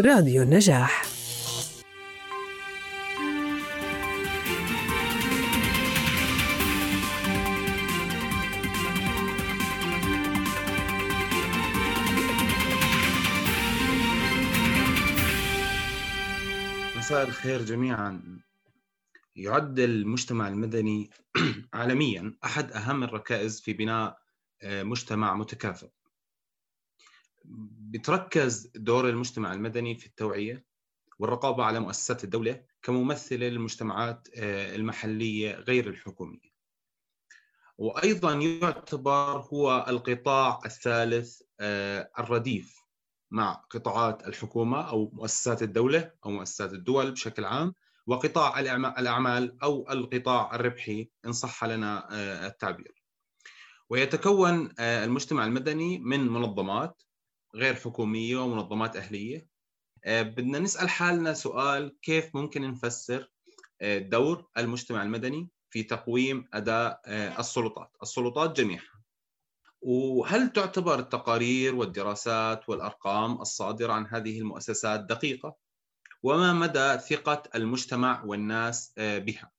راديو النجاح. مساء الخير جميعا. يعد المجتمع المدني عالميا أحد أهم الركائز في بناء آه، مجتمع متكافئ. بتركز دور المجتمع المدني في التوعية والرقابة على مؤسسات الدولة كممثلة للمجتمعات آه، المحلية غير الحكومية وأيضا يعتبر هو القطاع الثالث آه، الرديف مع قطاعات الحكومة أو مؤسسات الدولة أو مؤسسات الدول بشكل عام وقطاع الأعمال أو القطاع الربحي إن صح لنا آه، التعبير. ويتكون المجتمع المدني من منظمات غير حكومية ومنظمات أهلية. آه، بدنا نسأل حالنا سؤال كيف ممكن نفسر دور المجتمع المدني في تقويم أداء السلطات، السلطات جميعها. وهل تعتبر التقارير والدراسات والأرقام الصادرة عن هذه المؤسسات دقيقة؟ وما مدى ثقة المجتمع والناس آه، بها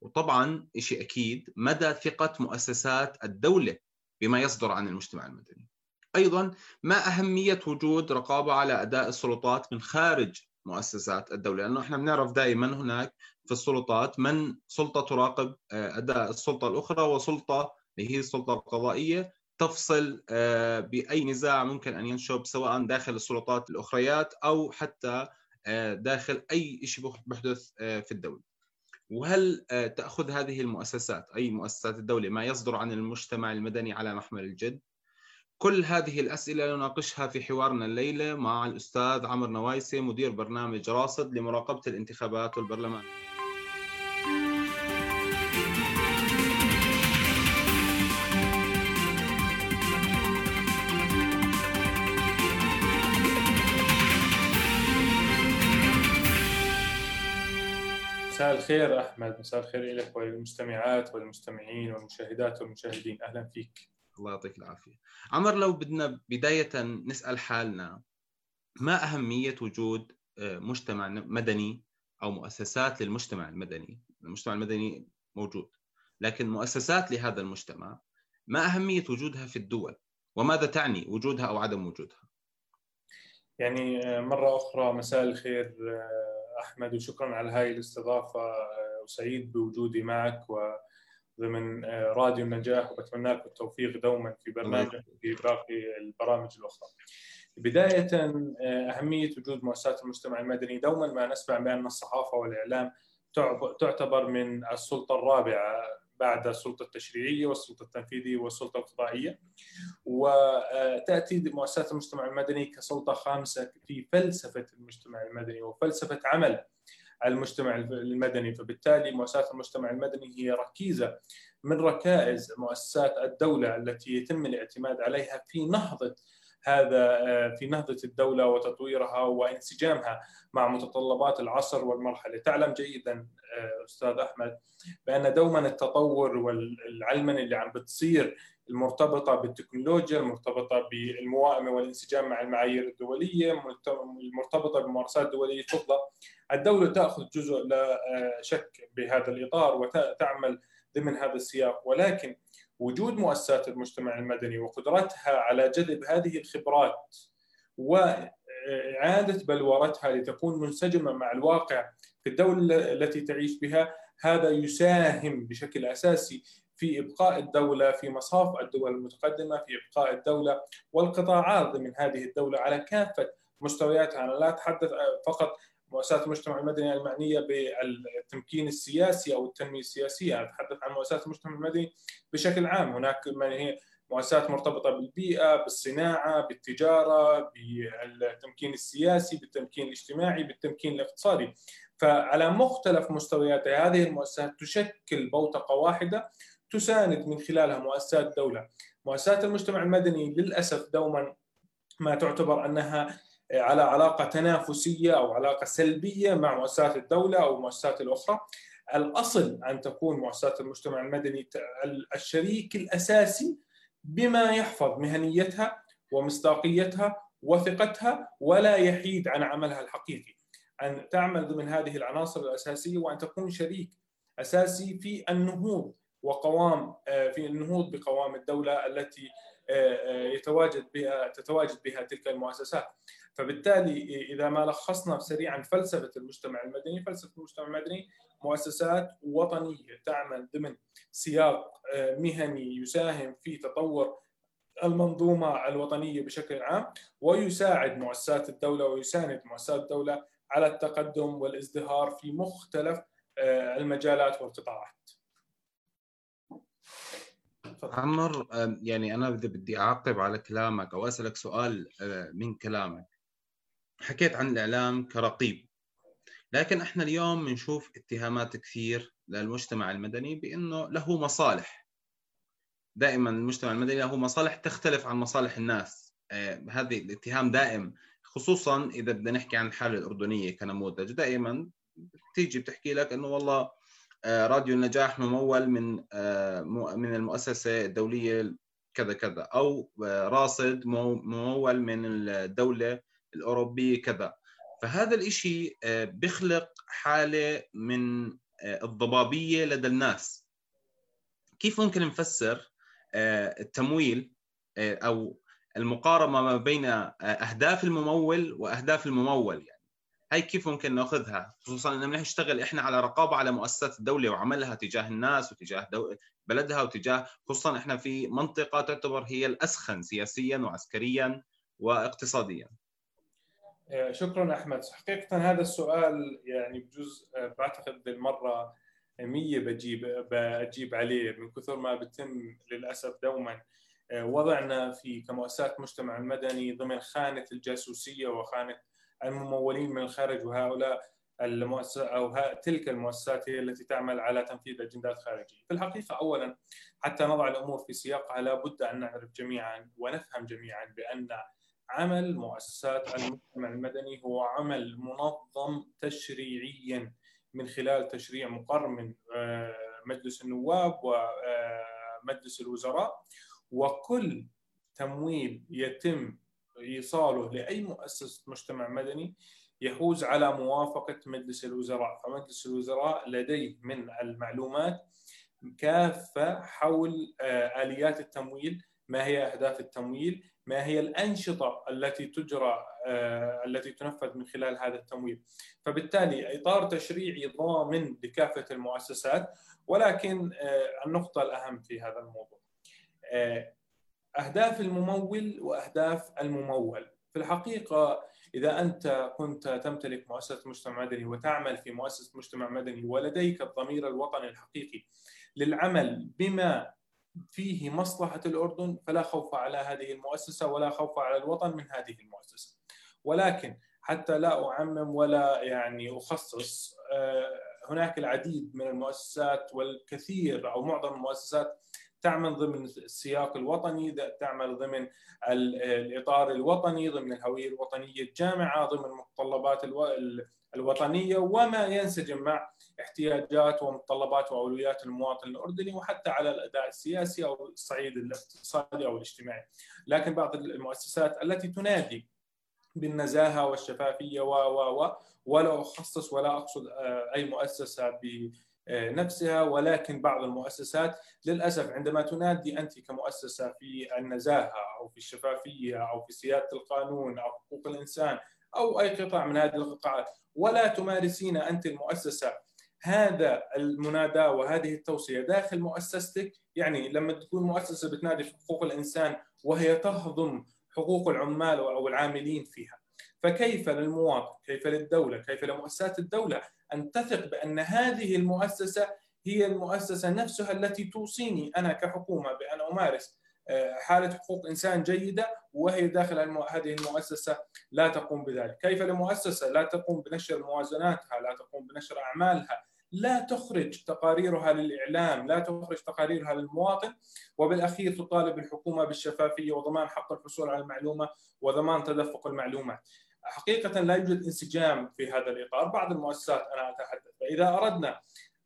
وطبعا شيء أكيد مدى ثقة مؤسسات الدولة بما يصدر عن المجتمع المدني أيضا ما أهمية وجود رقابة على أداء السلطات من خارج مؤسسات الدولة لأنه إحنا بنعرف دائما هناك في السلطات من سلطة تراقب آه، أداء السلطة الأخرى وسلطة اللي هي السلطة القضائية تفصل آه، بأي نزاع ممكن أن ينشب سواء داخل السلطات الأخريات أو حتى آه، داخل أي شيء بيحدث في الدولة. وهل تأخذ هذه المؤسسات أي مؤسسات الدولة ما يصدر عن المجتمع المدني على محمل الجد؟ كل هذه الأسئلة نناقشها في حوارنا الليلة مع الأستاذ عمرو نوايسي مدير برنامج راصد لمراقبة الانتخابات والبرلمان. مساء الخير أحمد مساء الخير لك وللمستمعات والمستمعين والمشاهدات والمشاهدين. أهلا فيك. الله يعطيك العافية. عمر لو بدنا بداية نسأل حالنا ما أهمية وجود آه، مجتمع مدني أو مؤسسات للمجتمع المدني؟ المجتمع المدني موجود لكن مؤسسات لهذا المجتمع ما أهمية وجودها في الدول؟ وماذا تعني وجودها أو عدم وجودها؟ يعني آه، مرة أخرى مساء الخير آه، أحمد وشكرا على هاي الاستضافة وسعيد بوجودي معك وضمن آه، راديو النجاح وبتمنى لك التوفيق دوما في برنامجك وفي باقي البرامج الأخرى. بداية آه، أهمية وجود مؤسسات المجتمع المدني. دوما ما نسمع بأن الصحافة والإعلام تعتبر من السلطة الرابعة بعد السلطة التشريعية والسلطة التنفيذية والسلطة القضائيه وتاتي مؤسسات المجتمع المدني كسلطة خامسة في فلسفة المجتمع المدني وفلسفة عمل المجتمع المدني. فبالتالي مؤسسات المجتمع المدني هي ركيزة من ركائز مؤسسات الدولة التي يتم الاعتماد عليها في نهضة هذا في نهضة الدولة وتطويرها وانسجامها مع متطلبات العصر والمرحلة. تعلم جيدا أستاذ أحمد بأن دوما التطور والعلمنة اللي عم بتصير المرتبطة بالتكنولوجيا المرتبطة بالموائمة والانسجام مع المعايير الدولية المرتبطة بممارسات دولية فضة. الدولة تأخذ جزء لا شك بهذا الإطار وتعمل ضمن هذا السياق. ولكن وجود مؤسسات المجتمع المدني وقدرتها على جذب هذه الخبرات وإعادة بلورتها لتكون منسجمة مع الواقع في الدولة التي تعيش بها هذا يساهم بشكل أساسي في إبقاء الدولة في مصاف الدول المتقدمة في إبقاء الدولة والقطاعات من هذه الدولة على كافة مستوياتها أنا لا أتحدث فقط مؤسسات المجتمع المدني المعنية بالتمكين السياسي أو التنمية السياسية، أتحدث عن مؤسسات المجتمع المدني بشكل عام، هناك من هي مؤسسات مرتبطة بالبيئة، بالصناعة، بالتجارة، بالتمكين السياسي، بالتمكين الاجتماعي، بالتمكين الاقتصادي. فعلى مختلف مستويات هذه المؤسسات تشكل بوتقة واحدة تساند من خلالها مؤسسات الدولة. مؤسسات المجتمع المدني للأسف دوما ما تعتبر أنها على علاقة تنافسية أو علاقة سلبية مع مؤسسات الدولة أو المؤسسات الأخرى. الأصل أن تكون مؤسسات المجتمع المدني الشريك الأساسي بما يحفظ مهنيتها ومصداقيتها وثقتها ولا يحيد عن عملها الحقيقي أن تعمل ضمن هذه العناصر الأساسية وأن تكون شريك أساسي في النهوض وقوام آه، في النهوض بقوام الدولة التي آه، آه، يتواجد بها تتواجد بها تلك المؤسسات فبالتالي إذا ما لخصنا سريعا فلسفة المجتمع المدني فلسفة المجتمع المدني مؤسسات وطنية تعمل ضمن سياق مهني يساهم في تطور المنظومة الوطنية بشكل عام ويساعد مؤسسات الدولة ويساند مؤسسات الدولة على التقدم والازدهار في مختلف المجالات والقطاعات. عمر يعني أنا بدي بدي أعقب على كلامك أو أسألك سؤال من كلامك حكيت عن الإعلام كرقيب. لكن إحنا اليوم بنشوف اتهامات كثير للمجتمع المدني بإنه له مصالح. دائما المجتمع المدني له مصالح تختلف عن مصالح الناس. هذه الاتهام دائم خصوصا إذا بدنا نحكي عن الحالة الأردنية كنموذج. دائما بتيجي بتحكي لك إنه والله آه، راديو النجاح ممول من آه، من المؤسسة الدولية كذا كذا أو آه، راصد ممول من الدولة الأوروبية كذا. فهذا الإشي بيخلق حالة من الضبابيه لدى الناس. كيف ممكن نفسر التمويل أو المقاربه ما بين أهداف الممول وأهداف الممول يعني؟ هاي كيف ممكن نأخذها؟ خصوصا ان نشتغل إحنا على رقابة على مؤسسات الدولة وعملها تجاه الناس وتجاه دو... بلدها وتجاه خصوصا إحنا في منطقة تعتبر هي الأسخن سياسيا وعسكريا واقتصاديا. آه، شكرا أحمد. حقيقة هذا السؤال يعني بجزء آه، بعتقد بالمرة 100 بجيب بجيب عليه من كثر ما بتم للأسف دوما. آه، وضعنا في كمؤسسات مجتمع المدني ضمن خانة الجاسوسية وخانة الممولين من الخارج وهؤلاء المؤسسة أو تلك المؤسسات هي التي تعمل على تنفيذ أجندات خارجية في الحقيقة أولا حتى نضع الأمور في سياقها لابد أن نعرف جميعا ونفهم جميعا بأن عمل مؤسسات المجتمع المدني هو عمل منظم تشريعيا من خلال تشريع مقر من آه، مجلس النواب ومجلس آه، الوزراء وكل تمويل يتم إيصاله لأي مؤسسة مجتمع مدني يحوز على موافقة مجلس الوزراء، فمجلس الوزراء لديه من المعلومات كافة حول آه، آليات التمويل، ما هي أهداف التمويل، ما هي الأنشطة التي تجرى آه، التي تنفذ من خلال هذا التمويل. فبالتالي إطار تشريعي ضامن لكافة المؤسسات ولكن آه، النقطة الأهم في هذا الموضوع أهداف الممول وأهداف الممول. في الحقيقة إذا أنت كنت تمتلك مؤسسة مجتمع مدني وتعمل في مؤسسة مجتمع مدني ولديك الضمير الوطني الحقيقي للعمل بما فيه مصلحة الأردن فلا خوف على هذه المؤسسة ولا خوف على الوطن من هذه المؤسسة. ولكن حتى لا أعمم ولا يعني أخصص آه، هناك العديد من المؤسسات والكثير أو معظم المؤسسات تعمل ضمن السياق الوطني تعمل ضمن الإطار الوطني ضمن الهوية الوطنية الجامعة ضمن المتطلبات الوطنية وما ينسجم مع احتياجات ومتطلبات وأولويات المواطن الأردني وحتى على الأداء السياسي أو الصعيد الاقتصادي أو الاجتماعي. لكن بعض المؤسسات التي تنادي بالنزاهة والشفافية و و و ولا أخصص ولا أقصد آه، أي مؤسسة ب نفسها ولكن بعض المؤسسات للأسف عندما تنادي أنت كمؤسسة في النزاهة أو في الشفافية أو في سيادة القانون أو حقوق الإنسان أو أي قطاع من هذه القطاعات ولا تمارسين أنت المؤسسة هذا المناداة وهذه التوصية داخل مؤسستك؟ يعني لما تكون مؤسسة بتنادي في حقوق الإنسان وهي تهضم حقوق العمال أو العاملين فيها. فكيف للمواطن كيف للدولة كيف لمؤسسات الدولة؟ أن تثق بأن هذه المؤسسة هي المؤسسة نفسها التي توصيني أنا كحكومة بأن أمارس آه، حالة حقوق إنسان جيدة وهي داخل هذه المؤسسة لا تقوم بذلك، كيف لمؤسسة لا تقوم بنشر موازناتها، لا تقوم بنشر أعمالها، لا تخرج تقاريرها للإعلام، لا تخرج تقاريرها للمواطن، وبالأخير تطالب الحكومة بالشفافية وضمان حق الحصول على المعلومة وضمان تدفق المعلومات. حقيقة لا يوجد انسجام في هذا الإطار. بعض المؤسسات أنا أتحدث. فإذا أردنا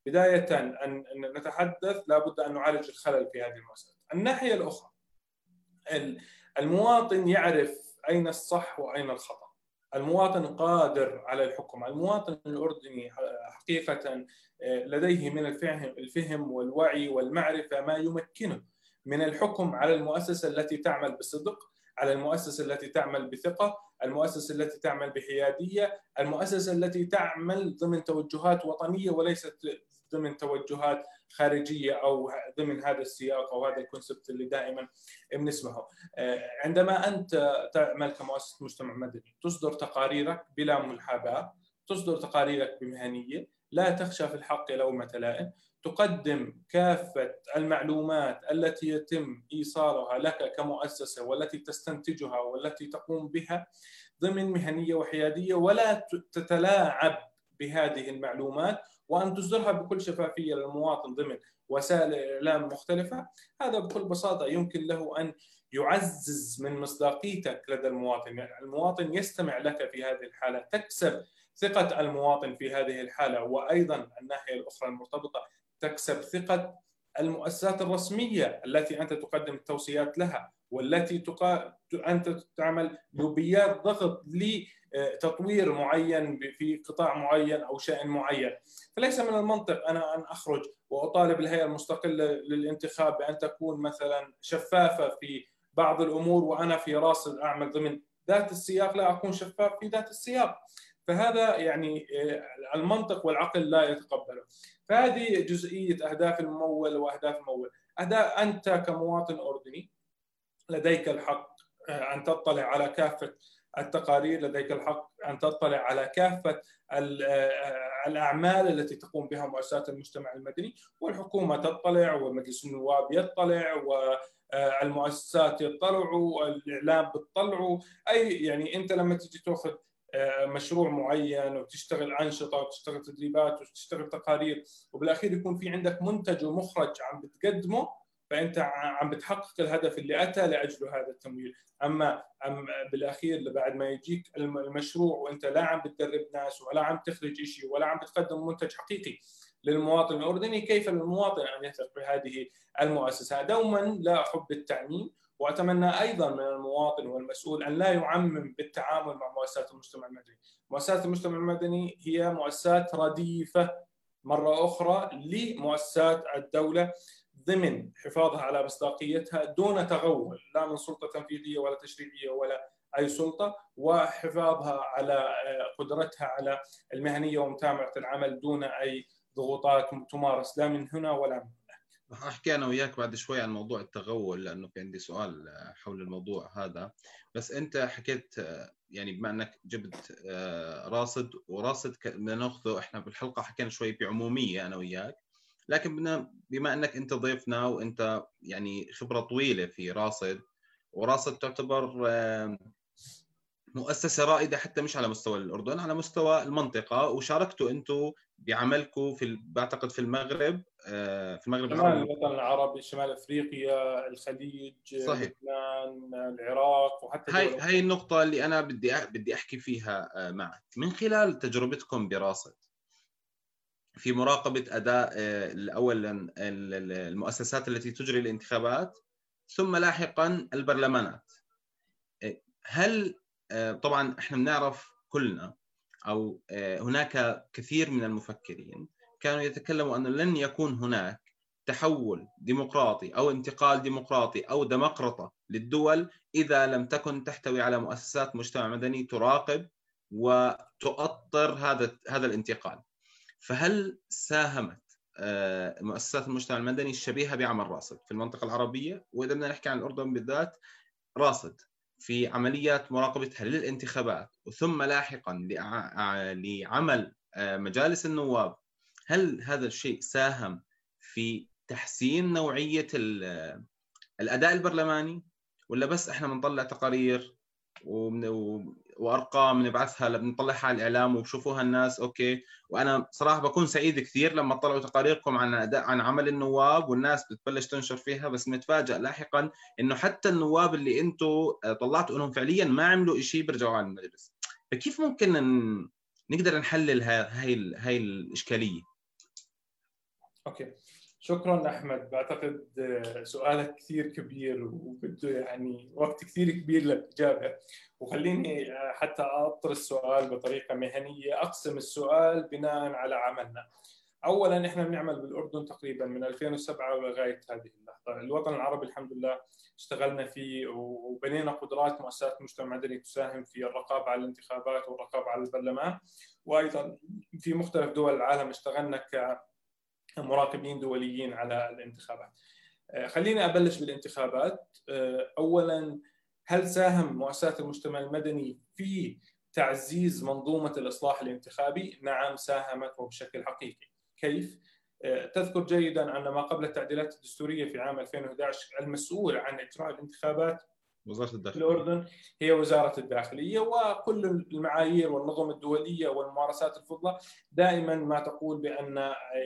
بداية أن نتحدث لابد أن نعالج الخلل في هذه المؤسسات. الناحية الأخرى المواطن يعرف أين الصح وأين الخطأ. المواطن قادر على الحكم. المواطن الأردني حقيقة لديه من الفهم الفهم والوعي والمعرفة ما يمكنه من الحكم على المؤسسة التي تعمل بصدق على المؤسسة التي تعمل بثقة المؤسسة التي تعمل بحيادية المؤسسة التي تعمل ضمن توجهات وطنية وليست ضمن توجهات خارجية أو ضمن هذا السياق أو هذا الكونسبت اللي دائما بنسمعه. عندما أنت تعمل كمؤسسة مجتمع مدني تصدر تقاريرك بلا محاباه، تصدر تقاريرك بمهنية، لا تخشى في الحق لومه لائم، تقدم كافة المعلومات التي يتم إيصالها لك كمؤسسة والتي تستنتجها والتي تقوم بها ضمن مهنية وحيادية ولا تتلاعب بهذه المعلومات وأن تصدرها بكل شفافية للمواطن ضمن وسائل الاعلام مختلفة. هذا بكل بساطة يمكن له أن يعزز من مصداقيتك لدى المواطن. يعني المواطن يستمع لك في هذه الحالة تكسب ثقة المواطن في هذه الحالة. وأيضا الناحية الأخرى المرتبطة تكسب ثقة المؤسسات الرسمية التي أنت تقدم التوصيات لها والتي تقا... أنت تعمل لوبيات ضغط لتطوير معين في قطاع معين أو شأن معين. فليس من المنطق أنا أن أخرج وأطالب الهيئة المستقلة للانتخاب بأن تكون مثلا شفافة في بعض الأمور وأنا في راس اعمل ضمن ذات السياق لا أكون شفاف في ذات السياق. فهذا يعني المنطق والعقل لا يتقبله. فهذه جزئية أهداف الممول وأهداف الممول. اهداف أنت كمواطن أردني لديك الحق أن تطلع على كافة التقارير لديك الحق أن تطلع على كافة الأعمال التي تقوم بها مؤسسات المجتمع المدني والحكومة تطلع ومجلس النواب يطلع والمؤسسات يطلعوا والإعلام بتطلعوا. أي يعني أنت لما تجي تأخذ مشروع معين وتشتغل أنشطة وتشتغل تدريبات وتشتغل تقارير. وبالأخير يكون في عندك منتج ومخرج عم بتقدمه فأنت عم بتحقق الهدف اللي أتى لأجله هذا التمويل. أما أم بالأخير بعد ما يجيك المشروع وأنت لا عم بتدرب ناس ولا عم تخرج شيء ولا عم بتقدم منتج حقيقي للمواطن الأردني كيف للمواطن أن يثق بهذه المؤسسة؟ دوما لا احب التعميم وأتمنى أيضا من المواطن والمسؤول أن لا يعمم بالتعامل مع مؤسسات المجتمع المدني. مؤسسات المجتمع المدني هي مؤسسات رديفة مرة أخرى لمؤسسات الدولة ضمن حفاظها على مصداقيتها دون تغول لا من سلطة تنفيذية ولا تشريعية ولا أي سلطة وحفاظها على قدرتها على المهنية ومتابعة العمل دون أي ضغوطات تمارس لا من هنا ولا من راح أحكي أنا وياك بعد شوي عن موضوع التغول لأنه في عندي سؤال حول الموضوع هذا. بس أنت حكيت يعني بما إنك جبت راصد وراصد بدنا نأخذه إحنا بالحلقة حكينا شوي بعمومية أنا وياك. لكن بما إنك أنت ضيفنا وأنت يعني خبرة طويلة في راصد وراصد تعتبر مؤسسة رائدة حتى مش على مستوى الأردن على مستوى المنطقة وشاركتوا أنتم بعملكم في بعتقد في المغرب في المغرب شمال الوطن العربي شمال إفريقيا الخليج صحيح. لبنان العراق وحتى هاي هاي النقطة اللي أنا بدي بدي أحكي فيها معك. من خلال تجربتكم براصد في مراقبة أداء اولا المؤسسات التي تجري الانتخابات ثم لاحقا البرلمانات. هل طبعا إحنا بنعرف كلنا أو هناك كثير من المفكرين كانوا يتكلموا انه لن يكون هناك تحول ديمقراطي أو انتقال ديمقراطي أو ديمقراطة للدول إذا لم تكن تحتوي على مؤسسات مجتمع مدني تراقب وتؤطر هذا هذا الانتقال. فهل ساهمت مؤسسات المجتمع المدني الشبيهة بعمل راصد في المنطقة العربية وإذا بدنا نحكي عن الأردن بالذات راصد في عمليات مراقبتها للانتخابات وثم لاحقا لعمل مجالس النواب. هل هذا الشيء ساهم في تحسين نوعية الأداء البرلماني؟ ولا بس إحنا بنطلع تقارير وأرقام بنبعثها بنطلعها على الإعلام وبشوفوها الناس أوكي. وأنا صراحة بكون سعيد كثير لما تطلعوا تقاريركم عن اداء عن عمل النواب والناس بتبلش تنشر فيها بس نتفاجئ لاحقا إنه حتى النواب اللي أنتم طلعتوا انهم فعليا ما عملوا شيء بيرجعوا على المجلس. فكيف ممكن نقدر نحلل هاي هاي الإشكالية؟ أوكي. شكرا أحمد بعتقد سؤالك كثير كبير وبده يعني وقت كثير كبير للإجابة. وخليني حتى اطر السؤال بطريقة مهنية. أقسم السؤال بناء على عملنا. اولا إحنا بنعمل بالأردن تقريبا من 2007 لغاية هذه اللحظة، الوطن العربي الحمد لله اشتغلنا فيه وبنينا قدرات مؤسسات المجتمع المدني تساهم في الرقابة على الانتخابات والرقابة على البرلمان. وأيضا في مختلف دول العالم اشتغلنا كمراقبين دوليين على الانتخابات. آه، خليني أبلش بالانتخابات آه، اولا هل ساهم مؤسسات المجتمع المدني في تعزيز منظومة الإصلاح الانتخابي؟ نعم ساهمت وبشكل حقيقي. كيف؟ آه، تذكر جيدا أن ما قبل التعديلات الدستورية في عام 2011 المسؤول عن إجراء الانتخابات وزارة الداخلية الأردن هي وزارة الداخلية وكل المعايير والنظم الدولية والممارسات الفضلى دائما ما تقول بأن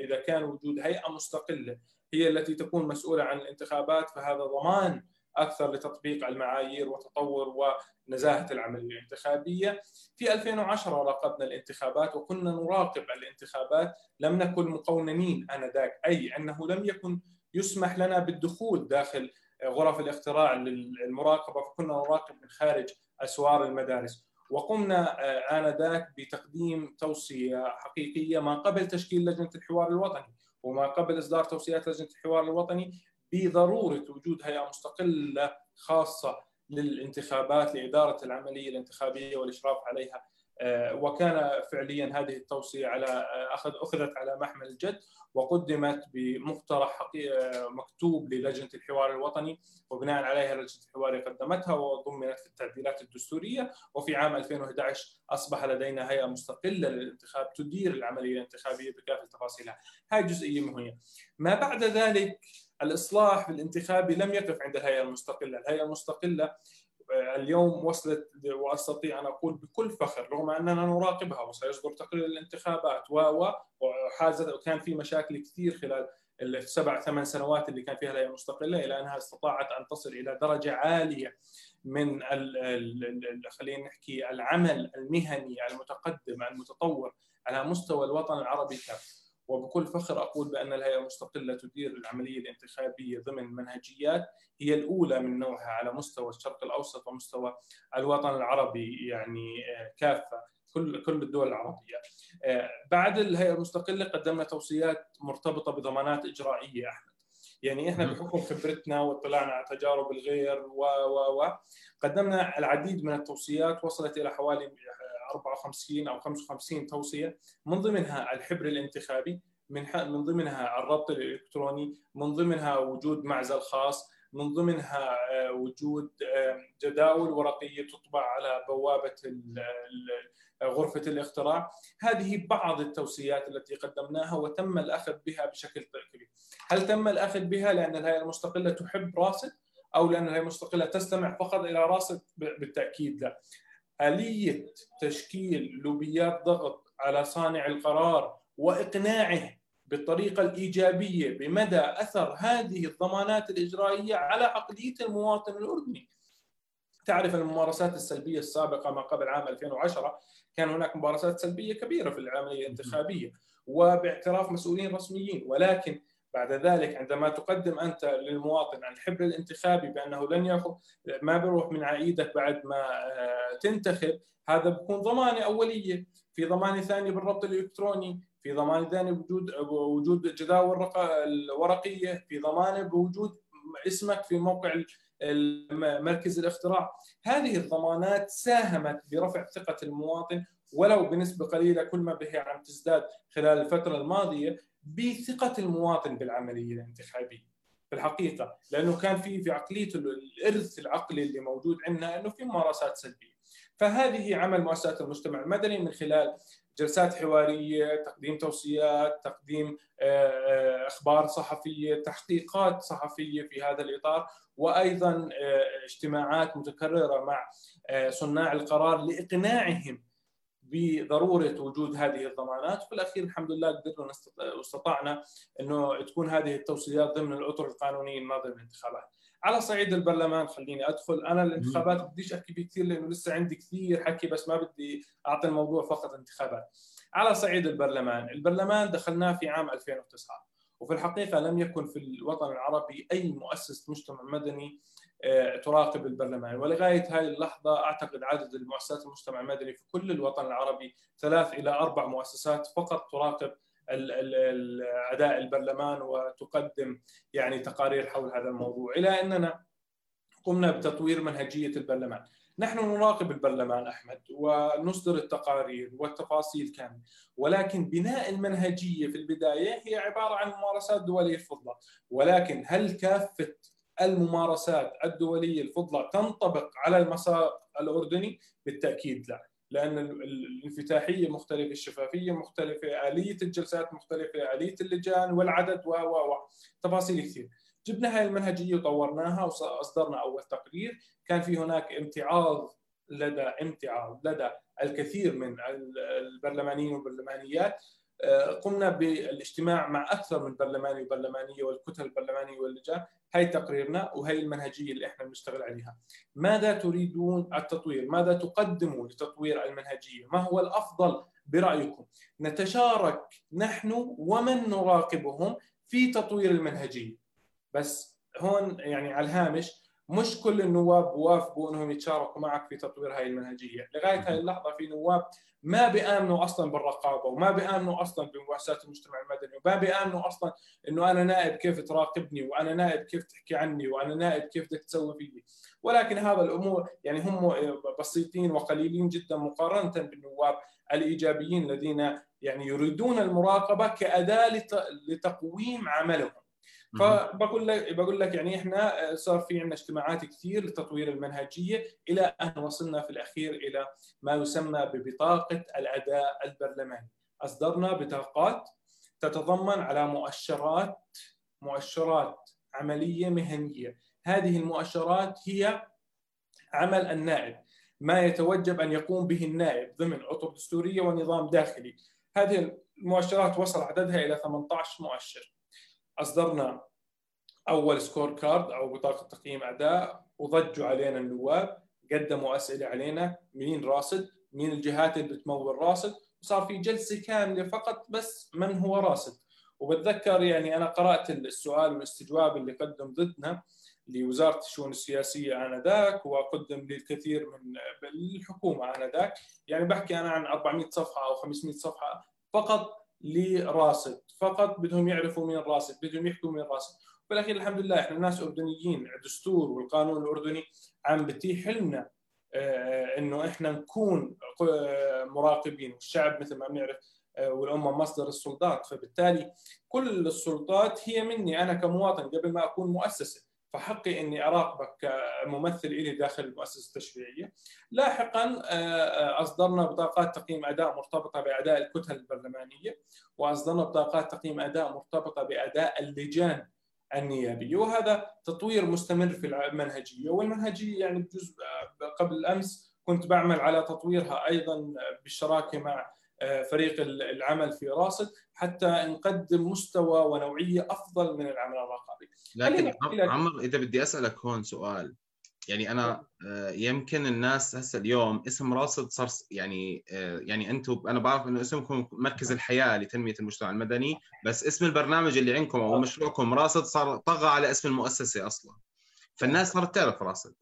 إذا كان وجود هيئة مستقلة هي التي تكون مسؤولة عن الانتخابات فهذا ضمان أكثر لتطبيق المعايير وتطور ونزاهة العملية الانتخابية. في 2010 راقبنا الانتخابات وكنا نراقب الانتخابات، لم نكن مقوننين آنذاك، أي أنه لم يكن يسمح لنا بالدخول داخل غرف الاختراع للمراقبة فكنا نراقب من خارج أسوار المدارس. وقمنا آه، انذاك بتقديم توصية حقيقية ما قبل تشكيل لجنة الحوار الوطني وما قبل إصدار توصيات لجنة الحوار الوطني بضرورة وجود هيئة مستقلة خاصة للانتخابات لإدارة العملية الانتخابية والإشراف عليها وكان فعليا هذه التوصية على آه، اخذ أخذت على محمل الجد وقدمت بمقترح آه، مكتوب للجنة الحوار الوطني وبناء عليها لجنة الحوار قدمتها وضمنت في التعديلات الدستورية وفي عام 2011 أصبح لدينا هيئة مستقلة للانتخاب تدير العملية الانتخابية بكافة تفاصيلها. هذه جزئية مهمة. ما بعد ذلك الإصلاح الانتخابي لم يقف عند الهيئة المستقلة، الهيئة المستقلة آه، اليوم وصلت وأستطيع أن أقول بكل فخر رغم أننا نراقبها وسيصدر تقرير الانتخابات و وحازت وكان في مشاكل كثير خلال السبع ثمان سنوات اللي كان فيها الهيئة المستقلة إلى أنها استطاعت أن تصل إلى درجة عالية من خلينا نحكي العمل المهني المتقدم المتطور على مستوى الوطن العربي كافه. وبكل فخر أقول بأن الهيئة المستقلة تدير العملية الانتخابية ضمن منهجيات هي الأولى من نوعها على مستوى الشرق الأوسط ومستوى الوطن العربي يعني آه، كافة كل كل الدول العربية. آه، بعد الهيئة المستقلة قدمنا توصيات مرتبطة بضمانات إجرائية أحمد. يعني إحنا بحكم خبرتنا واطلاعنا على تجارب الغير و و و قدمنا العديد من التوصيات وصلت إلى حوالي 54 أو 55 توصية من ضمنها الحبر الانتخابي من من ضمنها الربط الإلكتروني من ضمنها وجود معزل خاص من ضمنها آه، وجود جداول ورقية تطبع على بوابة غرفة الاختراع. هذه بعض التوصيات التي قدمناها وتم الأخذ بها بشكل كبير. هل تم الأخذ بها لأن الهيئة المستقلة تحب راسد أو لأن الهيئة المستقلة تستمع فقط إلى راسد بالتأكيد لا. آلية تشكيل لوبيات ضغط على صانع القرار وإقناعه بالطريقة الإيجابية بمدى أثر هذه الضمانات الإجرائية على عقلية المواطن الأردني. تعرف الممارسات السلبية السابقة ما قبل عام 2010 كان هناك ممارسات سلبية كبيرة في العملية الانتخابية وباعتراف مسؤولين رسميين ولكن بعد ذلك عندما تقدم أنت للمواطن الحبر الانتخابي بأنه لن يأخذ ما بيروح من عائدك بعد ما آه، تنتخب هذا بكون ضمانة أولية. في ضمانة ثانية بالربط الإلكتروني في ضمانة ثانية بوجود وجود جداول ورقيه في ضمانة بوجود اسمك في موقع مركز الاختراع. هذه الضمانات ساهمت برفع ثقة المواطن ولو بنسبة قليلة كل ما به عم تزداد خلال الفترة الماضية. بثقة المواطن بالعملية الانتخابية. في الحقيقة لأنه كان في في عقليه الإرث العقلي اللي موجود عندنا إنه في ممارسات سلبية. فهذه عمل مؤسسات المجتمع المدني من خلال جلسات حوارية، تقديم توصيات، تقديم آه، آه، أخبار صحفية، تحقيقات صحفية في هذا الإطار، وأيضا آه، اجتماعات متكررة مع صناع القرار لإقناعهم بضرورة وجود هذه الضمانات وفي الأخير الحمد لله قدرنا واستطعنا إنه تكون هذه التوصيات ضمن الاطر القانونيه الناظره للانتخابات. على صعيد البرلمان خليني أدخل أنا الانتخابات بديش أحكي فيه كثير لأنه لسه عندي كثير حكي بس ما بدي أعطي الموضوع فقط انتخابات. على صعيد البرلمان، البرلمان دخلناه في عام 2009 وفي الحقيقة لم يكن في الوطن العربي أي مؤسسه مجتمع مدني تراقب البرلمان. ولغاية هذه اللحظة أعتقد عدد المؤسسات المجتمع المدني في كل الوطن العربي ثلاث إلى أربع مؤسسات فقط تراقب أداء البرلمان وتقدم يعني تقارير حول هذا الموضوع. إلى أننا قمنا بتطوير منهجية البرلمان. نحن نراقب البرلمان أحمد ونصدر التقارير والتفاصيل كاملة. ولكن بناء المنهجية في البداية هي عبارة عن ممارسات دولية الفضلى ولكن هل كافة الممارسات الدولية الفضلى تنطبق على المسار الأردني؟ بالتأكيد لا لأن الانفتاحية مختلفة، الشفافية مختلفة، آلية الجلسات مختلفة، آلية اللجان والعدد و و تفاصيل كثير. جبنا هاي المنهجية وطورناها واصدرنا أول تقرير، كان في هناك امتعاض لدى امتعاض لدى الكثير من البرلمانيين والبرلمانيات قمنا بالاجتماع مع أكثر من برلماني وبرلمانية والكتل البرلمانية واللجان. هاي تقريرنا وهي المنهجية اللي إحنا بنشتغل عليها. ماذا تريدون التطوير؟ ماذا تقدموا لتطوير المنهجية؟ ما هو الأفضل برأيكم؟ نتشارك نحن ومن نراقبهم في تطوير المنهجية. بس هون يعني على الهامش مش كل النواب بوافقوا انهم يتشاركوا معك في تطوير هاي المنهجية، لغاية هاي اللحظة في نواب ما بيامنوا أصلا بالرقابة وما بيامنوا أصلا بمؤسسات المجتمع المدني وما بيامنوا أصلا إنه أنا نائب كيف تراقبني وأنا نائب كيف تحكي عني وأنا نائب كيف بدك تسوي فيي، ولكن هذا الأمور يعني هم بسيطين وقليلين جدا مقارنه بالنواب الإيجابيين الذين يعني يريدون المراقبة كأداة لتقويم عملهم. فبقول لك بقول لك يعني إحنا آه، صار في عندنا اجتماعات كثير لتطوير المنهجية إلى أن وصلنا في الأخير إلى ما يسمى ببطاقة الأداء البرلماني. أصدرنا بطاقات تتضمن على مؤشرات مؤشرات عملية مهنية. هذه المؤشرات هي عمل النائب ما يتوجب أن يقوم به النائب ضمن اطر دستورية ونظام داخلي. هذه المؤشرات وصل عددها إلى 18 مؤشر. أصدرنا أول score card أو بطاقة تقييم أداء وضجوا علينا النواب قدموا أسئلة علينا مين راصد؟ مين الجهات اللي بتمول راصد؟ وصار في جلسة كاملة فقط بس من هو راصد. وبتذكر يعني أنا قرأت السؤال والاستجواب اللي قدم ضدنا لوزارة الشؤون السياسية آنذاك وقدم للكثير من الحكومة آنذاك. يعني بحكي أنا عن 400 صفحة أو 500 صفحة فقط. لراصد فقط بدهم يعرفوا مين الراصد بدهم يحكوا مين الراصد في الاخير الحمد لله إحنا ناس أردنيين الدستور والقانون الأردني عم بتيح لنا آه، إنه إحنا نكون مراقبين. والشعب مثل ما بنعرف آه، والأمة مصدر السلطات. فبالتالي كل السلطات هي مني أنا كمواطن قبل ما أكون مؤسسة. فحقي إني أراقبك كممثل إلي داخل المؤسسة التشريعية. لاحقا آه، آه، أصدرنا بطاقات تقييم أداء مرتبطة بأداء الكتل البرلمانية وأصدرنا بطاقات تقييم أداء مرتبطة بأداء اللجان النيابية وهذا تطوير مستمر في المنهجية والمنهجية يعني بجزء آه، قبل امس كنت بعمل على تطويرها أيضا بالشراكة مع فريق العمل في راصد حتى نقدم مستوى ونوعية أفضل من العمل الرقابي. لكن عمر إذا بدي أسألك هون سؤال. يعني أنا آه، يمكن الناس هسه اليوم اسم راصد صار يعني آه، يعني أنتم أنا بعرف إنه اسمكم مركز الحياة لتنمية المجتمع المدني بس اسم البرنامج اللي عندكم أو مشروعكم راصد صار طغى على اسم المؤسسة أصلا. فالناس صارت تعرف راصد.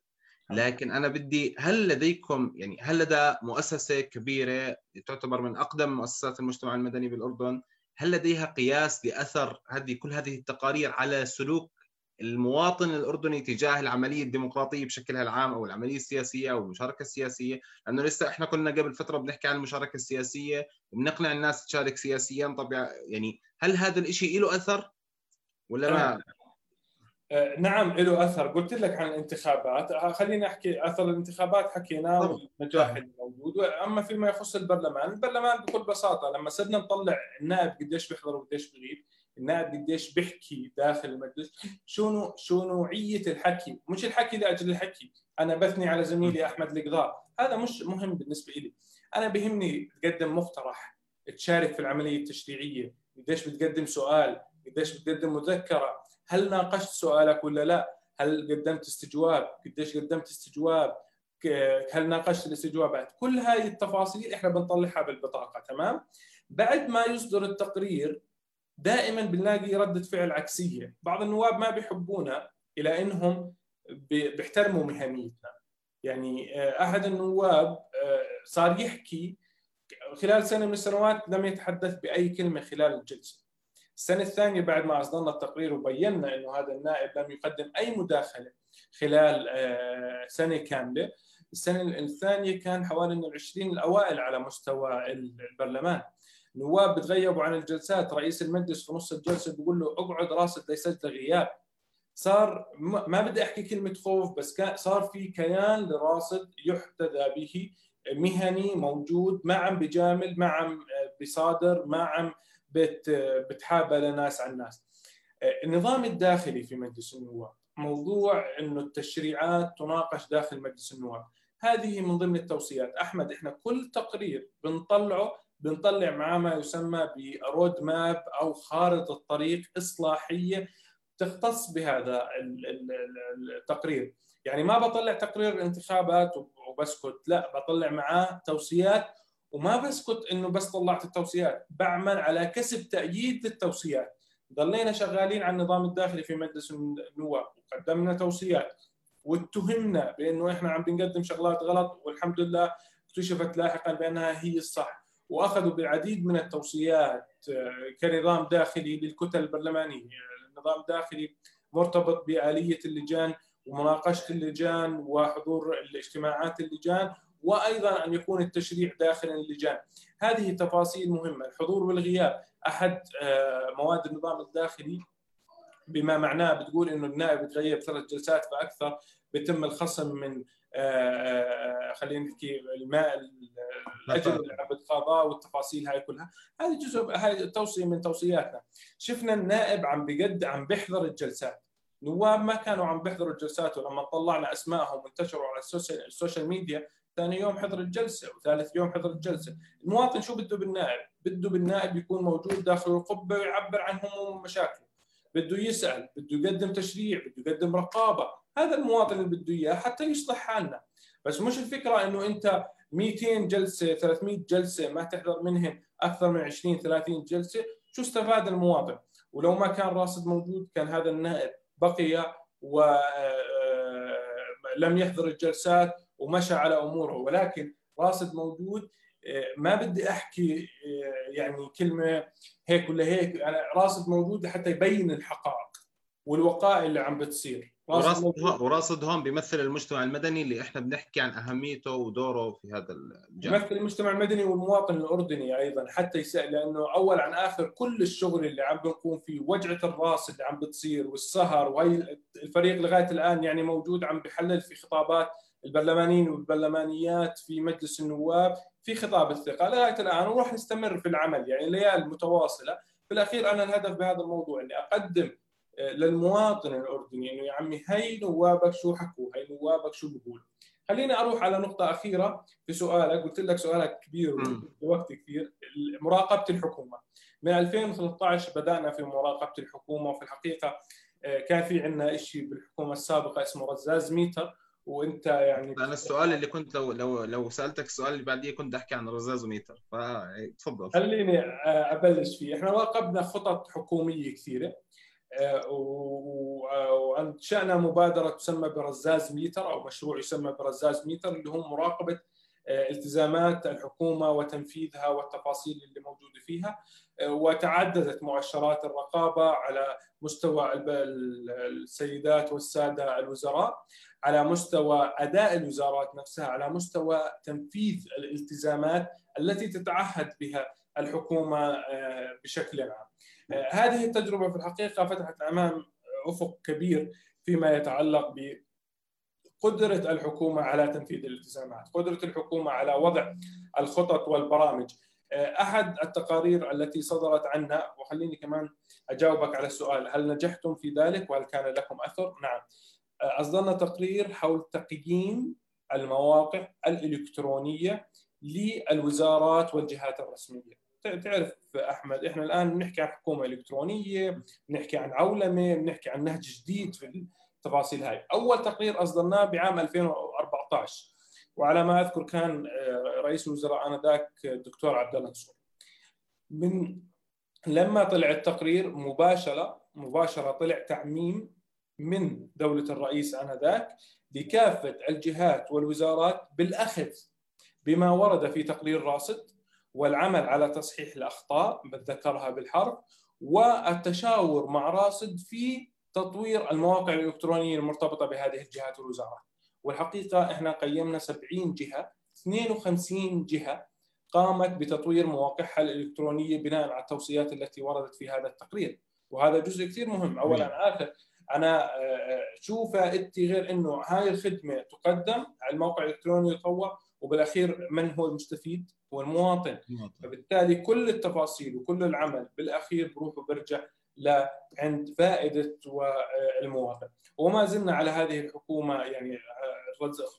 لكن أنا بدي هل لديكم يعني هل لدى مؤسسة كبيرة تعتبر من أقدم مؤسسات المجتمع المدني بالأردن؟ هل لديها قياس لأثر هذه كل هذه التقارير على سلوك المواطن الأردني تجاه العملية الديمقراطية بشكلها العام أو العملية السياسية أو المشاركة السياسية؟ لأنه لسه إحنا كنا قبل فترة بنحكي عن المشاركة السياسية وبنقنع الناس تشارك سياسيا طبعا يعني هل هذا الشيء له أثر ولا ما؟ نعم له أثر. قلت لك عن الانتخابات. آه، خليني أحكي أثر الانتخابات. حكينا والنجاح الموجود. اما فيما يخص البرلمان البرلمان بكل بساطة لما صرنا نطلع النائب قديش بيحضر وقديش بيغيب النائب قديش بيحكي داخل المجلس شو شو نوعيه الحكي؟ مش الحكي لأجل الحكي. أنا بثني على زميلي أحمد القضاء. هذا مش مهم بالنسبة لي أنا بهمني تقدم مقترح تشارك في العملية التشريعية. قديش بتقدم سؤال قديش بتقدم مذكرة. هل ناقشت سؤالك ولا لا؟ هل قدمت استجواب؟ قديش قدمت استجواب؟ هل ناقشت الاستجوابات كل هاي التفاصيل إحنا بنطلعها بالبطاقة تمام؟ بعد ما يصدر التقرير دائما بنلاقي ردة فعل عكسية. بعض النواب ما بيحبونا إلى إنهم بيحترموا مهنيتنا يعني آه، أحد النواب آه، صار يحكي خلال سنة من السنوات لم يتحدث بأي كلمة خلال الجلسة. السنة الثانية بعد ما أصدرنا التقرير وبينا إنه هذا النائب لم يقدم أي مداخلة خلال آه، سنة كاملة السنة الثانية كان حوالي من العشرين الأوائل على مستوى البرلمان. نواب بتغيبوا عن الجلسات رئيس المجلس في نص الجلسة بيقول له اقعد راسد ليسجل غياب صار ما بدي أحكي كلمة خوف بس صار في كيان لراصد يحتذى به مهني موجود ما عم بجامل ما عم بصادر ما عم بت بتحابى ناس عن ناس. النظام الداخلي في مجلس النواب موضوع إنه التشريعات تناقش داخل مجلس النواب. هذه من ضمن التوصيات. أحمد إحنا كل تقرير بنطلعه بنطلع معاه ما يسمى برود ماب أو خارطة طريق إصلاحية تختص بهذا التقرير. يعني ما بطلع تقرير انتخابات وبسكت لا بطلع معاه توصيات وما بسكت إنه بس طلعت التوصيات بعمل على كسب تأييد للتوصيات. ضلينا شغالين على النظام الداخلي في مجلس النواب وقدمنا توصيات واتهمنا بإنه إحنا عم بنقدم شغلات غلط والحمد لله اكتشفت لاحقا بأنها هي الصح. وأخذوا بالعديد من التوصيات آه، كنظام داخلي للكتل البرلمانية. النظام الداخلي مرتبط بآلية اللجان ومناقشة اللجان وحضور الاجتماعات اللجان وأيضا أن يكون التشريع داخل اللجان. هذه تفاصيل مهمة، الحضور والغياب. أحد آه، مواد النظام الداخلي. بما معناه بتقول إنه النائب يتغيب ثلاث جلسات فأكثر بيتم الخصم من آه، آه، خلينا نحكي الماء الاجر اللي عم بتقاضاه والتفاصيل هاي كلها. هذه جزء هاي توصية من توصياتنا. شفنا النائب عم بقد عم بيحضر الجلسات. نواب ما كانوا عم بيحضروا الجلسات ولما طلعنا اسمائهم وانتشروا على ال social media ثاني يوم حضر الجلسة وثالث يوم حضر الجلسة، المواطن شو بده بالنائب؟ بده بالنائب يكون موجود داخل القبة ويعبر عن همومه ومشاكله. بده يسأل، بده يقدم تشريع، بده يقدم رقابة، هذا المواطن اللي بده إياه حتى يصلح حالنا. بس مش الفكرة إنه أنت 200 جلسة 300 جلسة ما تحضر منهم أكثر من 20 30 جلسة، شو استفاد المواطن؟ ولو ما كان راصد موجود كان هذا النائب بقي ولم آه، يحضر الجلسات ومشى على أموره. ولكن راصد موجود. آه، ما بدي أحكي آه، يعني كلمة هيك ولا هيك. أنا راصد موجود لحتى يبين الحقائق والوقائع اللي عم بتصير. وراصد وراصد هون بيمثل المجتمع المدني اللي إحنا بنحكي عن أهميته ودوره في هذا الجانب. بيمثل المجتمع المدني والمواطن الأردني أيضا. حتى يسأل لأنه أول عن آخر كل الشغل اللي عم بنقوم فيه وجعة الراس اللي عم بتصير والسهر وهي الفريق لغاية الآن يعني موجود عم بحلل في خطابات البرلمانيين والبرلمانيات في مجلس النواب في خطاب الثقة. لغايه الآن وراح نستمر في العمل يعني ليال متواصلة. في الأخير أنا الهدف بهذا الموضوع إني أقدم آه، للمواطن الأردني انه يا عمي هي نوابك شو حكوا؟ هي نوابك شو بيقولوا خليني أروح على نقطة أخيرة في سؤالك. قلت لك سؤالك كبير ووقت كثير. مراقبة الحكومة. من 2013 بدأنا في مراقبة الحكومة وفي الحقيقة آه، كان في عندنا شيء بالحكومة السابقة اسمه رزاز ميتر. وانت يعني أنا السؤال اللي كنت لو لو لو سألتك السؤال اللي بعديه كنت أحكي عن الرزازوميتر فتفضل خليني أبلش فيه. إحنا راقبنا خطط حكومية كثيرة آه، وانشانا مبادرة تسمى برزاز ميتر أو مشروع يسمى برزاز ميتر اللي هو مراقبة التزامات الحكومة وتنفيذها والتفاصيل اللي موجودة فيها آه، وتعددت مؤشرات الرقابة على مستوى السيدات والسادة الوزراء على مستوى أداء الوزارات نفسها على مستوى تنفيذ الالتزامات التي تتعهد بها الحكومة آه، بشكل عام. آه، هذه التجربة في الحقيقة فتحت أمام أفق كبير فيما يتعلق بقدره الحكومة على تنفيذ الالتزامات، قدره الحكومة على وضع الخطط والبرامج. آه، أحد التقارير التي صدرت عنا وخليني كمان أجاوبك على السؤال هل نجحتم في ذلك وهل كان لكم أثر؟ نعم. أصدرنا تقرير حول تقييم المواقع الإلكترونية للوزارات والجهات الرسمية. تعرف أحمد إحنا الآن بنحكي عن حكومة إلكترونية، بنحكي عن عولمة، بنحكي عن نهج جديد في التفاصيل هاي. أول تقرير أصدرناه بعام 2014 وعلى ما أذكر كان آه، رئيس الوزراء آنذاك الدكتور عبد الله نصور. من لما طلع التقرير مباشرة مباشرة طلع تعميم من دولة الرئيس آنذاك لكافه الجهات والوزارات بالأخذ بما ورد في تقرير راصد والعمل على تصحيح الأخطاء بتذكرها بالحرف والتشاور مع راصد في تطوير المواقع الإلكترونية المرتبطة بهذه الجهات والوزارات والحقيقة إحنا قيمنا 70 جهة 52 جهة قامت بتطوير مواقعها الإلكترونية بناء على التوصيات التي وردت في هذا التقرير. وهذا جزء كثير مهم. اولا اخر أنا آه، آه، شو فائدتي غير إنه هاي الخدمة تقدم على الموقع الإلكتروني يطور وبالأخير من هو المستفيد؟ هو المواطن. فبالتالي كل التفاصيل وكل العمل بالأخير بروح وبرجع لعند فائدة المواطن وما زلنا على هذه الحكومة يعني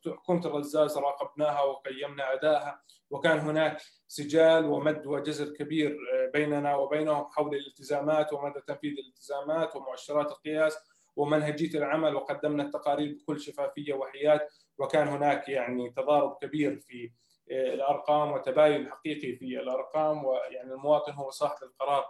حكومة الرزاز راقبناها وقيمنا ادائها وكان هناك سجال ومد وجزر كبير بيننا وبينهم حول الالتزامات ومدى تنفيذ الالتزامات ومؤشرات القياس ومنهجية العمل وقدمنا التقارير بكل شفافية وحياد وكان هناك يعني تضارب كبير في الأرقام وتباين حقيقي في الأرقام ويعني المواطن هو صاحب القرار.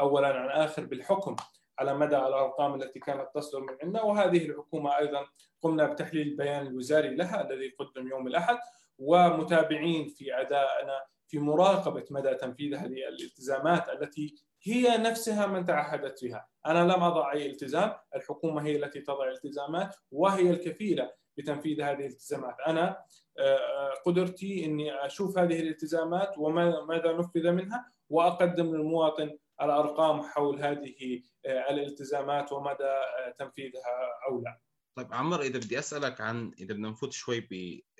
اولا عن اخر بالحكم على مدى الأرقام التي كانت تصدر من عندنا. وهذه الحكومة أيضا قمنا بتحليل البيان الوزاري لها الذي قدم يوم الأحد ومتابعين في أدائنا في مراقبة مدى تنفيذ هذه الالتزامات التي هي نفسها من تعهدت بها، أنا لم أضع أي التزام، الحكومة هي التي تضع التزامات وهي الكفيلة بتنفيذ هذه الالتزامات، أنا آه، آه، قدرتي إني أشوف هذه الالتزامات وماذا نفذ منها وأقدم للمواطن الأرقام حول هذه آه، الالتزامات ومدى آه، تنفيذها أو لا. طيب عمر إذا بدي أسألك عن إذا بدنا نفوت شوي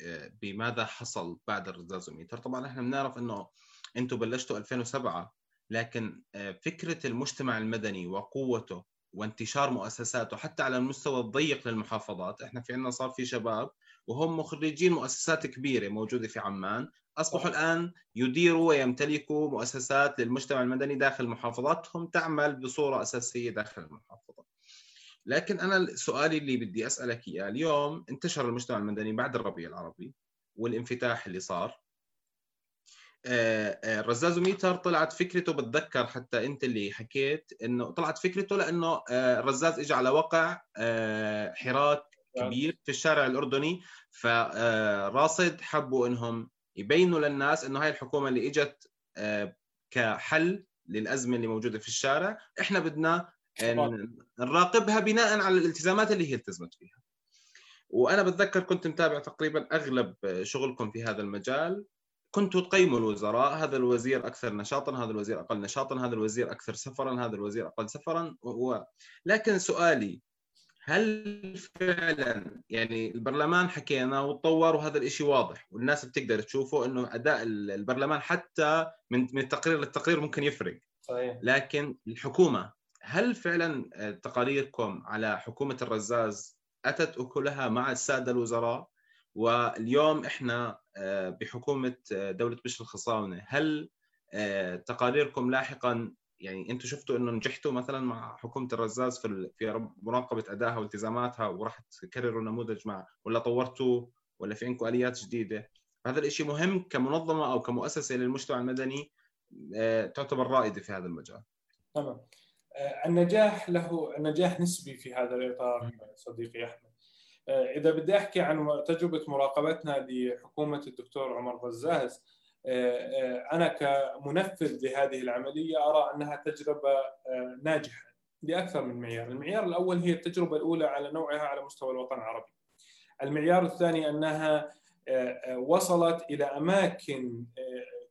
آه، بماذا حصل بعد الرزازوميتر، طبعا إحنا بنعرف إنه أنتم بلشتوا 2007 لكن فكرة المجتمع المدني وقوته وانتشار مؤسساته حتى على المستوى الضيق للمحافظات، إحنا في عندنا صار في شباب وهم مخرجين مؤسسات كبيرة موجودة في عمان. أصبحوا الآن يديروا ويمتلكوا مؤسسات للمجتمع المدني داخل محافظاتهم تعمل بصورة أساسية داخل المحافظة. لكن أنا سؤالي اللي بدي أسألك إياه اليوم انتشر المجتمع المدني بعد الربيع العربي والانفتاح اللي صار. الرزاز ميتر طلعت فكرته بتذكر حتى أنت اللي حكيت إنه طلعت فكرته لأنه الرزاز اجى على وقع حراك كبير في الشارع الأردني فراصد حبوا إنهم يبينوا للناس إنه هاي الحكومة اللي إجت آه، كحل للأزمة اللي موجودة في الشارع إحنا بدنا نراقبها بناء على الالتزامات اللي هي التزمت فيها. وأنا بتذكر كنت متابع تقريبا أغلب شغلكم في هذا المجال. كنتوا تقيموا الوزراء هذا الوزير أكثر نشاطا هذا الوزير أقل نشاطا هذا الوزير أكثر سفرا هذا الوزير أقل سفرا و... لكن سؤالي هل فعلا يعني البرلمان حكينا وتطور وهذا الشيء واضح والناس بتقدر تشوفه إنه أداء البرلمان حتى من من التقرير للتقرير ممكن يفرق صحيح. لكن الحكومة هل فعلا تقاريركم على حكومة الرزاز أتت أكلها مع السادة الوزراء واليوم إحنا آه، بحكومة آه، دولة بشر الخصاونة هل آه، تقاريركم لاحقا يعني أنتم شفتوا انه نجحتوا مثلا مع حكومة الرزاز في في مراقبه أدائها والتزاماتها وراح تكرروا نموذج مع ولا طورتوا ولا في عندكم آليات جديدة؟ هذا الشيء مهم كمنظمة أو كمؤسسة للمجتمع المدني آه، تعتبر رائدة في هذا المجال. تمام. آه، النجاح له النجاح نسبي في هذا الإطار صديقي أحمد. آه، إذا بدي أحكي عن تجربة مراقبتنا لحكومة الدكتور عمر آه، أنا كمنفذ لهذه العملية أرى أنها تجربة آه، ناجحة لأكثر من معيار، المعيار الأول هي التجربة الأولى على نوعها على مستوى الوطن العربي. المعيار الثاني أنها وصلت إلى أماكن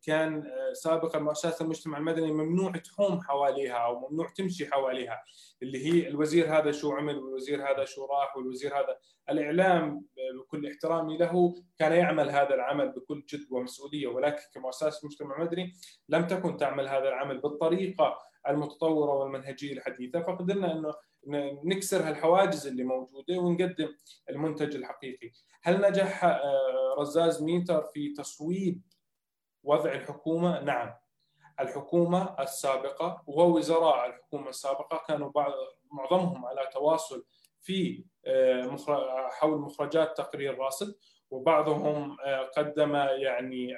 كان آه، سابقا مؤسسات المجتمع المدني ممنوع تحوم حواليها أو ممنوع تمشي حواليها اللي هي الوزير هذا شو عمل والوزير هذا شو راح والوزير هذا الإعلام بكل احترامي له كان يعمل هذا العمل بكل جد ومسؤولية ولكن كمؤسسة المجتمع المدني لم تكن تعمل هذا العمل بالطريقة المتطورة والمنهجية الحديثة فقدرنا إنه نكسر هالحواجز اللي موجودة ونقدم المنتج الحقيقي. هل نجح آه، رزاز ميتر في تصويب وضع الحكومة نعم. الحكومة السابقة ووزراء الحكومة السابقة كانوا بعض معظمهم على تواصل في آه، حول مخرجات تقرير راصد وبعضهم آه، قدم يعني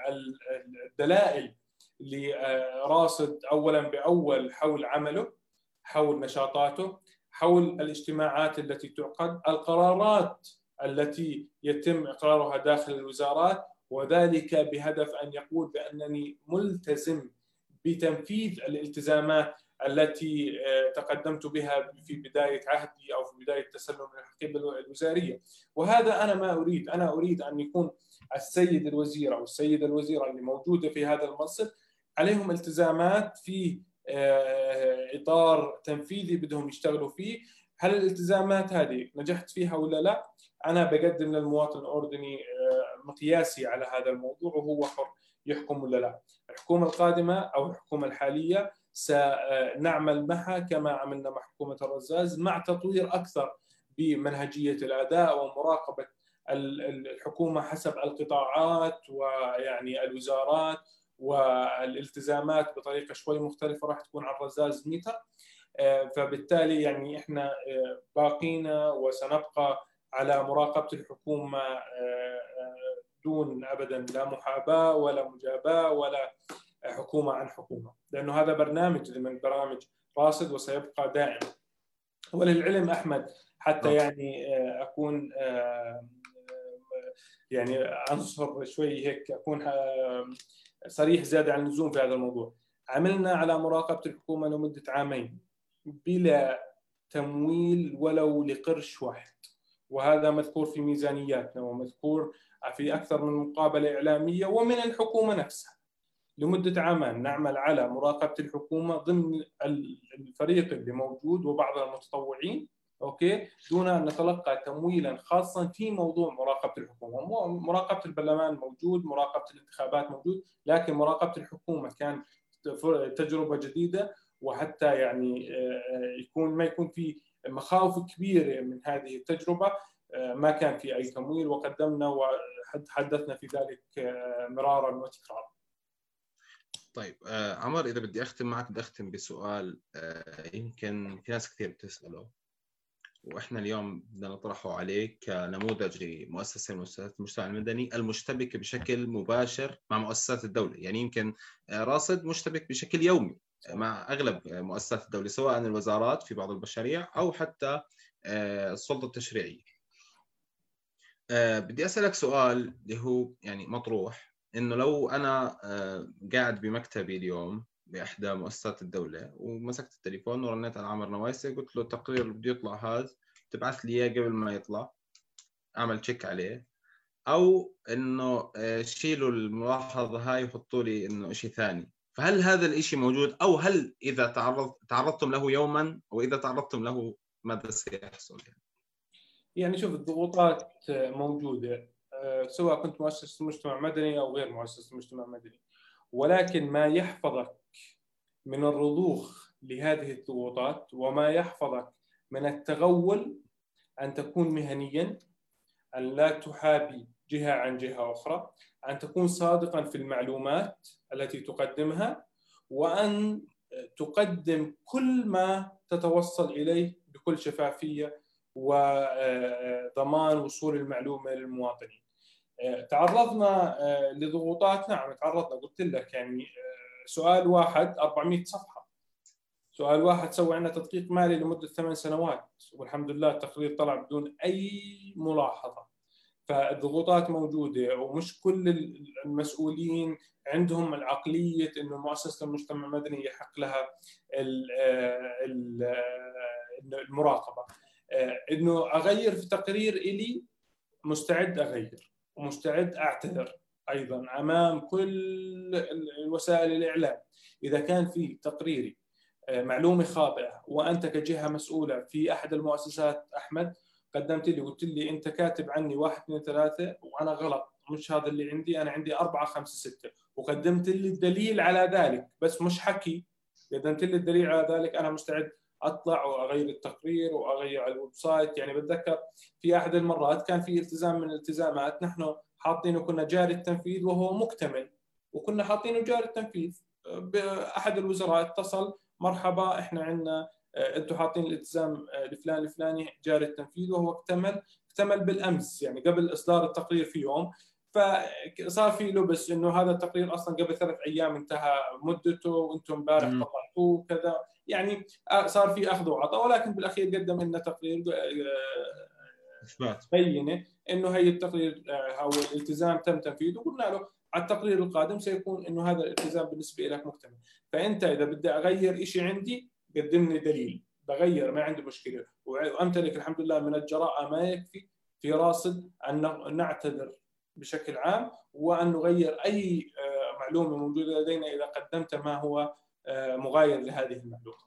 الدلائل لراصد اولا بأول حول عمله حول نشاطاته حول الاجتماعات التي تعقد القرارات التي يتم إقرارها داخل الوزارات وذلك بهدف أن يقول بأنني ملتزم بتنفيذ الالتزامات التي آه، تقدمت بها في بداية عهدي أو في بداية تسلم القبل الوزارية. وهذا أنا ما أريد. أنا أريد أن يكون السيد الوزير أو السيدة الوزيرة اللي موجودة في هذا المنصب عليهم التزامات في آه، إطار تنفيذي بدهم يشتغلوا فيه. هل الالتزامات هذه نجحت فيها ولا لا؟ أنا بقدم للمواطن الأردني آه، مقياسي على هذا الموضوع وهو حر يحكم ولا لا؟ الحكومة القادمة أو الحكومة الحالية سنعمل معها كما عملنا مع حكومة الرزاز مع تطوير أكثر بمنهجية الأداء ومراقبة الحكومة حسب القطاعات ويعني الوزارات والالتزامات بطريقة شوي مختلفة راح تكون على الرزاز ميتر آه، فبالتالي يعني إحنا آه، باقينا وسنبقى على مراقبة الحكومة آه، دون ابدا لا محاباة ولا مجاباة ولا حكومة عن حكومة. لأنه هذا برنامج من برامج راصد وسيبقى دائم وللعلم أحمد حتى نعم. يعني أكون يعني عنصر شوي هيك أكون صريح زيادة عن اللزوم في هذا الموضوع. عملنا على مراقبة الحكومة لمدة عامين بلا تمويل ولو لقرش واحد. وهذا مذكور في ميزانياتنا ومذكور في أكثر من مقابلة إعلامية ومن الحكومة نفسها. لمدة عامان نعمل على مراقبة الحكومة ضمن الفريق اللي موجود وبعض المتطوعين أوكي؟ دون أن نتلقى تمويلا خاصا في موضوع مراقبة الحكومة. مراقبة البرلمان موجود مراقبة الانتخابات موجود لكن مراقبة الحكومة كان تجربة جديدة وحتى يعني آه، يكون ما يكون في مخاوف كبيره من هذه التجربة آه، ما كان في أي تمويل وقدمنا وحدثنا في ذلك آه، مرارا وتكرارا. طيب عمر إذا بدي أختم معك بدي أختم بسؤال يمكن في ناس كثير بتسأله وإحنا اليوم بدنا نطرحه عليك كنموذج لمؤسسة من مؤسسات المجتمع المدني المشتبكه بشكل مباشر مع مؤسسات الدولة، يعني يمكن راصد مشتبك بشكل يومي مع أغلب مؤسسات الدولة سواء الوزارات في بعض المشاريع أو حتى آه، السلطة التشريعية. آه، بدي أسألك سؤال اللي هو يعني مطروح إنه لو أنا آه، قاعد بمكتبي اليوم بإحدى مؤسسات الدولة ومسكت التليفون ورنيت على عمر نوايسي قلت له التقرير اللي بده يطلع هذا تبعث لي إياه قبل ما يطلع أعمل تشيك عليه أو إنه شيلوا الملاحظة هاي وحطوا لي إنه شيء ثاني فهل هذا الشيء موجود؟ أو هل إذا تعرض تعرضتم له يوما؟ واذا تعرضتم له ماذا سيحصل يعني؟ يعني شوف الضغوطات موجودة آه، سواء كنت مؤسسه مجتمع مدني أو غير مؤسسه مجتمع مدني. ولكن ما يحفظك من الرضوخ لهذه الضغوطات وما يحفظك من التغول أن تكون مهنيا أن لا تحابي جهة عن جهة أخرى أن تكون صادقا في المعلومات التي تقدمها وأن تقدم كل ما تتوصل إليه بكل شفافية وضمان وصول المعلومة للمواطنين. تعرضنا لضغوطات نعم تعرضنا قلت لك يعني سؤال واحد 400 صفحة. سؤال واحد سوى عندنا تدقيق مالي لمدة ثمان سنوات والحمد لله التقرير طلع بدون أي ملاحظة. فالضغوطات موجودة ومش كل المسؤولين عندهم العقلية إنه مؤسسة المجتمع المدني يحق لها المراقبة. إنه أغير في تقرير إلي مستعد أغير ومستعد أعتذر أيضا أمام كل وسائل الإعلام. إذا كان في تقريري آه، معلومة خاطئة وأنت كجهة مسؤولة في أحد المؤسسات أحمد قدمت لي قلت لي أنت كاتب عني واحد اثنين ثلاثة وأنا غلط. مش هذا اللي عندي أنا عندي أربعة خمسة ستة. وقدمت لي الدليل على ذلك بس مش حكي. قدمت لي الدليل على ذلك أنا مستعد أطلع وأغير التقرير وأغير ال website. يعني بتذكر في أحد المرات كان في التزام من الالتزامات نحن حاطينه كنا جاري التنفيذ وهو مكتمل. وكنا حاطينه جاري التنفيذ. أحد الوزراء اتصل مرحبا إحنا عندنا أنتم حاطين الالتزام الفلاني الفلاني جاري التنفيذ وهو اكتمل اكتمل بالأمس يعني قبل إصدار التقرير في يوم. فصار في لبس إنه هذا التقرير أصلا قبل ثلاث أيام انتهى مدته وأنتم امبارح طلعتوه وكذا. يعني صار في أخذ وعطاء ولكن بالأخير قدم لنا تقرير إثبات. بينة إنه هي التقرير أو الالتزام تم تنفيذه. وقلنا له على التقرير القادم سيكون إنه هذا الالتزام بالنسبة لك مكتمل. فأنت إذا بدي أغير شيء عندي قدم لي دليل بغير ما عندي مشكلة وأمتلك الحمد لله من الجراءه ما يكفي في راصد أن نعتذر بشكل عام وأن نغير أي آه، معلومة موجودة لدينا إذا قدمت ما هو آه، مغاير لهذه المعلومة.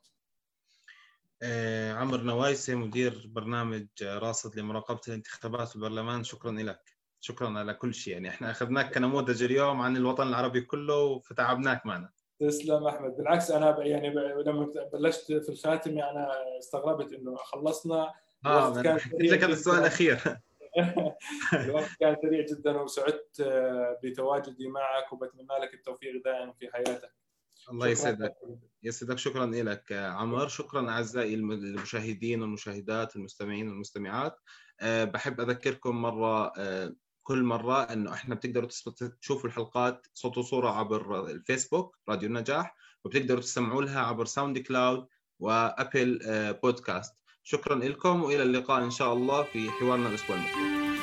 آه، عمر نوايسي مدير برنامج راصد لمراقبة الانتخابات في البرلمان شكرا لك. شكرا على كل شيء يعني إحنا أخذناك كنموذج اليوم عن الوطن العربي كله فتعبناك معنا. تسلم أحمد. بالعكس أنا يعني لما بلشت في الخاتمه أنا استغربت إنه خلصنا. آه كان السؤال الأخير. الوقت كان سريع جدا وسعدت آه، بتواجدي معك وبتمنى لك التوفيق دائما في حياتك. الله يسعدك. يسعدك. شكرا لك عمر شكرا أعزائي المشاهدين والمشاهدات المستمعين والمستمعات. آه، بحب أذكركم مرة آه، كل مرة إنه إحنا بتقدروا تشوفوا الحلقات صوت وصورة عبر الفيسبوك راديو النجاح وبتقدروا تستمعوا لها عبر SoundCloud و Apple Podcast. شكرا لكم وإلى اللقاء إن شاء الله في حوارنا الأسبوع المقبل.